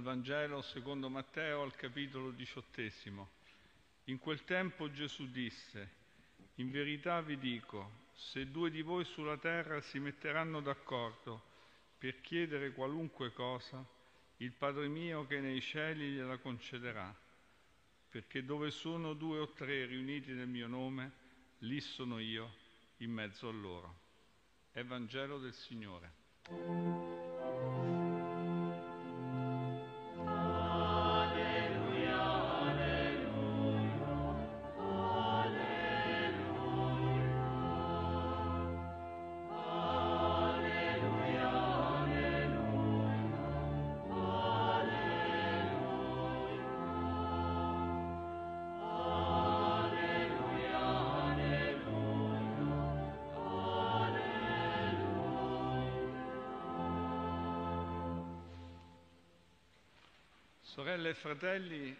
Dal Vangelo secondo Matteo al capitolo diciottesimo. In quel tempo Gesù disse, in verità vi dico, se due di voi sulla terra si metteranno d'accordo per chiedere qualunque cosa, il Padre mio che nei cieli gliela concederà, perché dove sono due o tre riuniti nel mio nome, lì sono io in mezzo a loro. Evangelo del Signore. Sorelle e fratelli,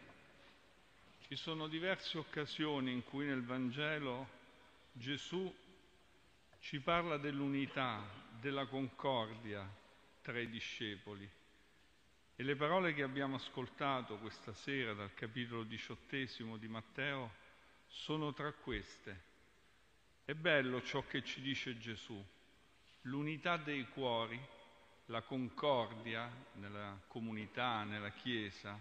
ci sono diverse occasioni in cui nel Vangelo Gesù ci parla dell'unità, della concordia tra i discepoli. E le parole che abbiamo ascoltato questa sera dal capitolo diciottesimo di Matteo sono tra queste. È bello ciò che ci dice Gesù, l'unità dei cuori la concordia nella comunità, nella Chiesa,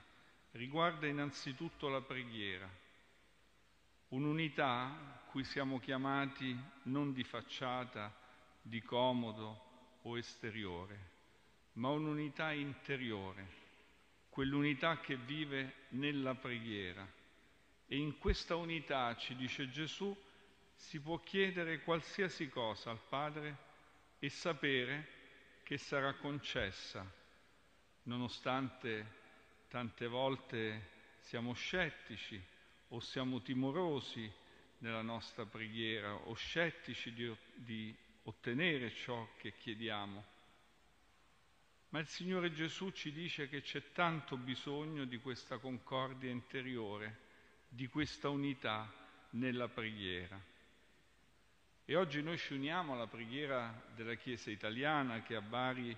riguarda innanzitutto la preghiera, un'unità cui siamo chiamati non di facciata, di comodo o esteriore, ma un'unità interiore, quell'unità che vive nella preghiera. E in questa unità, ci dice Gesù, si può chiedere qualsiasi cosa al Padre e sapere che sarà concessa, nonostante tante volte siamo scettici o siamo timorosi nella nostra preghiera o scettici di, di ottenere ciò che chiediamo. Ma il Signore Gesù ci dice che c'è tanto bisogno di questa concordia interiore, di questa unità nella preghiera. E oggi noi ci uniamo alla preghiera della Chiesa italiana che a Bari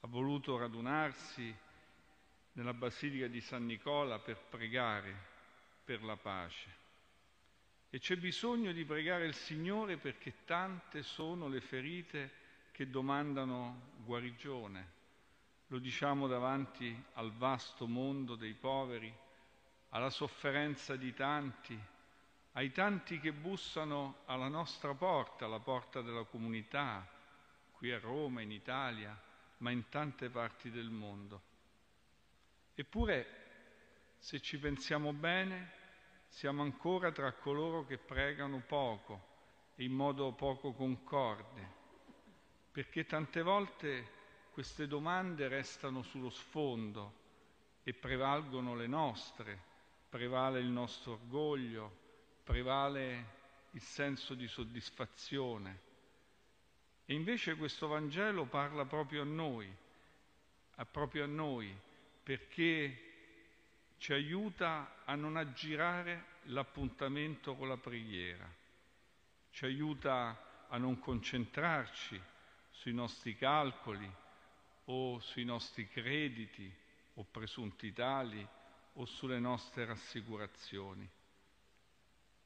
ha voluto radunarsi nella Basilica di San Nicola per pregare per la pace. E c'è bisogno di pregare il Signore perché tante sono le ferite che domandano guarigione. Lo diciamo davanti al vasto mondo dei poveri, alla sofferenza di tanti ai tanti che bussano alla nostra porta, alla porta della comunità, qui a Roma, in Italia, ma in tante parti del mondo. Eppure, se ci pensiamo bene, siamo ancora tra coloro che pregano poco e in modo poco concorde, perché tante volte queste domande restano sullo sfondo e prevalgono le nostre, prevale il nostro orgoglio, prevale il senso di soddisfazione. E invece questo Vangelo parla proprio a noi, a proprio a noi, perché ci aiuta a non aggirare l'appuntamento con la preghiera, ci aiuta a non concentrarci sui nostri calcoli o sui nostri crediti o presunti tali o sulle nostre rassicurazioni.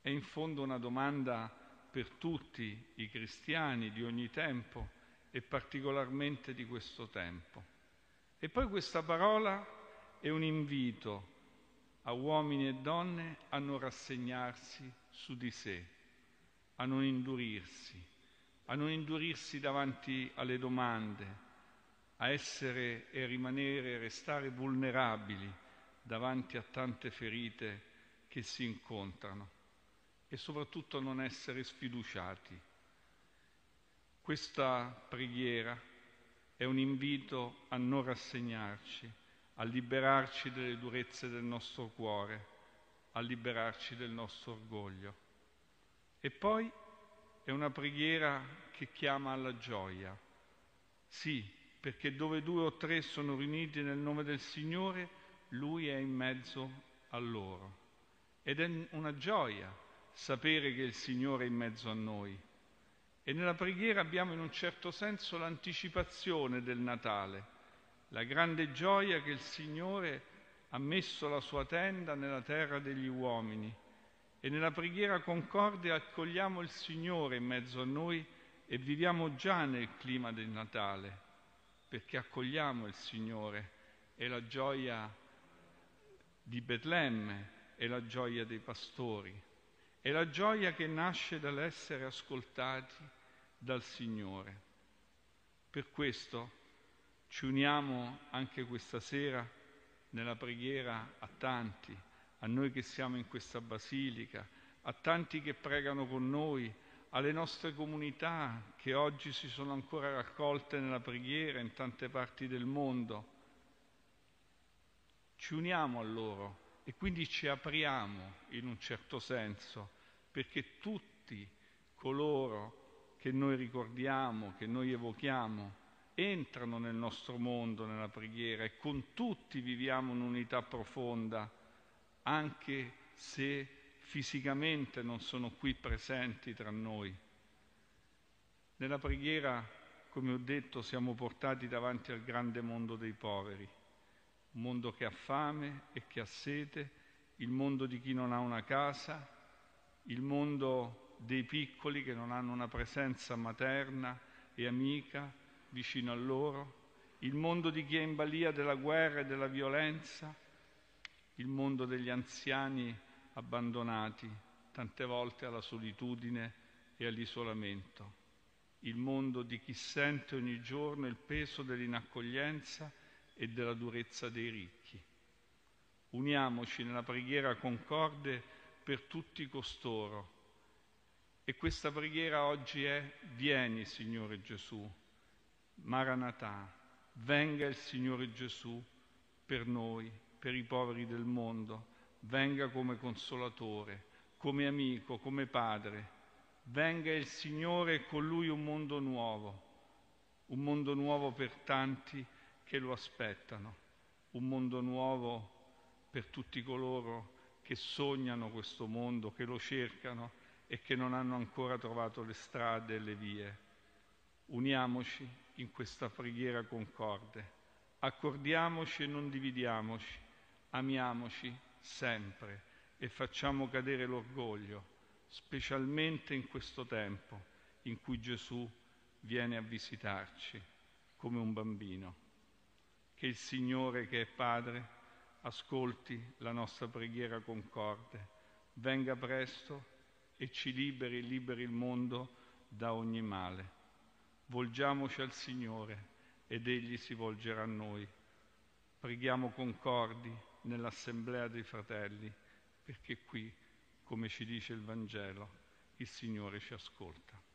È in fondo una domanda per tutti i cristiani di ogni tempo e particolarmente di questo tempo. E poi questa parola è un invito a uomini e donne a non rassegnarsi su di sé, a non indurirsi, a non indurirsi davanti alle domande, a essere e rimanere e restare vulnerabili davanti a tante ferite che si incontrano e soprattutto non essere sfiduciati. Questa preghiera è un invito a non rassegnarci, a liberarci delle durezze del nostro cuore, a liberarci del nostro orgoglio. E poi è una preghiera che chiama alla gioia. Sì, perché dove due o tre sono riuniti nel nome del Signore, Lui è in mezzo a loro. Ed è una gioia sapere che il Signore è in mezzo a noi. E nella preghiera abbiamo in un certo senso l'anticipazione del Natale, la grande gioia che il Signore ha messo la sua tenda nella terra degli uomini. E nella preghiera concorde accogliamo il Signore in mezzo a noi e viviamo già nel clima del Natale, perché accogliamo il Signore. E la gioia di Betlemme è la gioia dei pastori, è la gioia che nasce dall'essere ascoltati dal Signore. Per questo ci uniamo anche questa sera nella preghiera a tanti, a noi che siamo in questa basilica, a tanti che pregano con noi, alle nostre comunità che oggi si sono ancora raccolte nella preghiera in tante parti del mondo. Ci uniamo a loro e quindi ci apriamo in un certo senso perché tutti coloro che noi ricordiamo, che noi evochiamo, entrano nel nostro mondo, nella preghiera e con tutti viviamo un'unità profonda, anche se fisicamente non sono qui presenti tra noi. Nella preghiera, come ho detto, siamo portati davanti al grande mondo dei poveri, un mondo che ha fame e che ha sete, il mondo di chi non ha una casa, il mondo dei piccoli che non hanno una presenza materna e amica, vicino a loro, il mondo di chi è in balia della guerra e della violenza, il mondo degli anziani abbandonati, tante volte alla solitudine e all'isolamento, il mondo di chi sente ogni giorno il peso dell'inaccoglienza e della durezza dei ricchi. Uniamoci nella preghiera concorde per tutti costoro. E questa preghiera oggi è Vieni, Signore Gesù. Maranatà, venga il Signore Gesù per noi, per i poveri del mondo, venga come consolatore, come amico, come padre, venga il Signore e con lui un mondo nuovo, un mondo nuovo per tanti che lo aspettano, un mondo nuovo per tutti coloro che sognano questo mondo, che lo cercano e che non hanno ancora trovato le strade e le vie. Uniamoci in questa preghiera concorde. Accordiamoci e non dividiamoci, amiamoci sempre e facciamo cadere l'orgoglio, specialmente in questo tempo in cui Gesù viene a visitarci come un bambino. Che il Signore che è Padre ascolti la nostra preghiera concorde, venga presto e ci liberi, liberi il mondo da ogni male. Volgiamoci al Signore ed Egli si volgerà a noi. Preghiamo concordi nell'assemblea dei fratelli, perché qui, come ci dice il Vangelo, il Signore ci ascolta.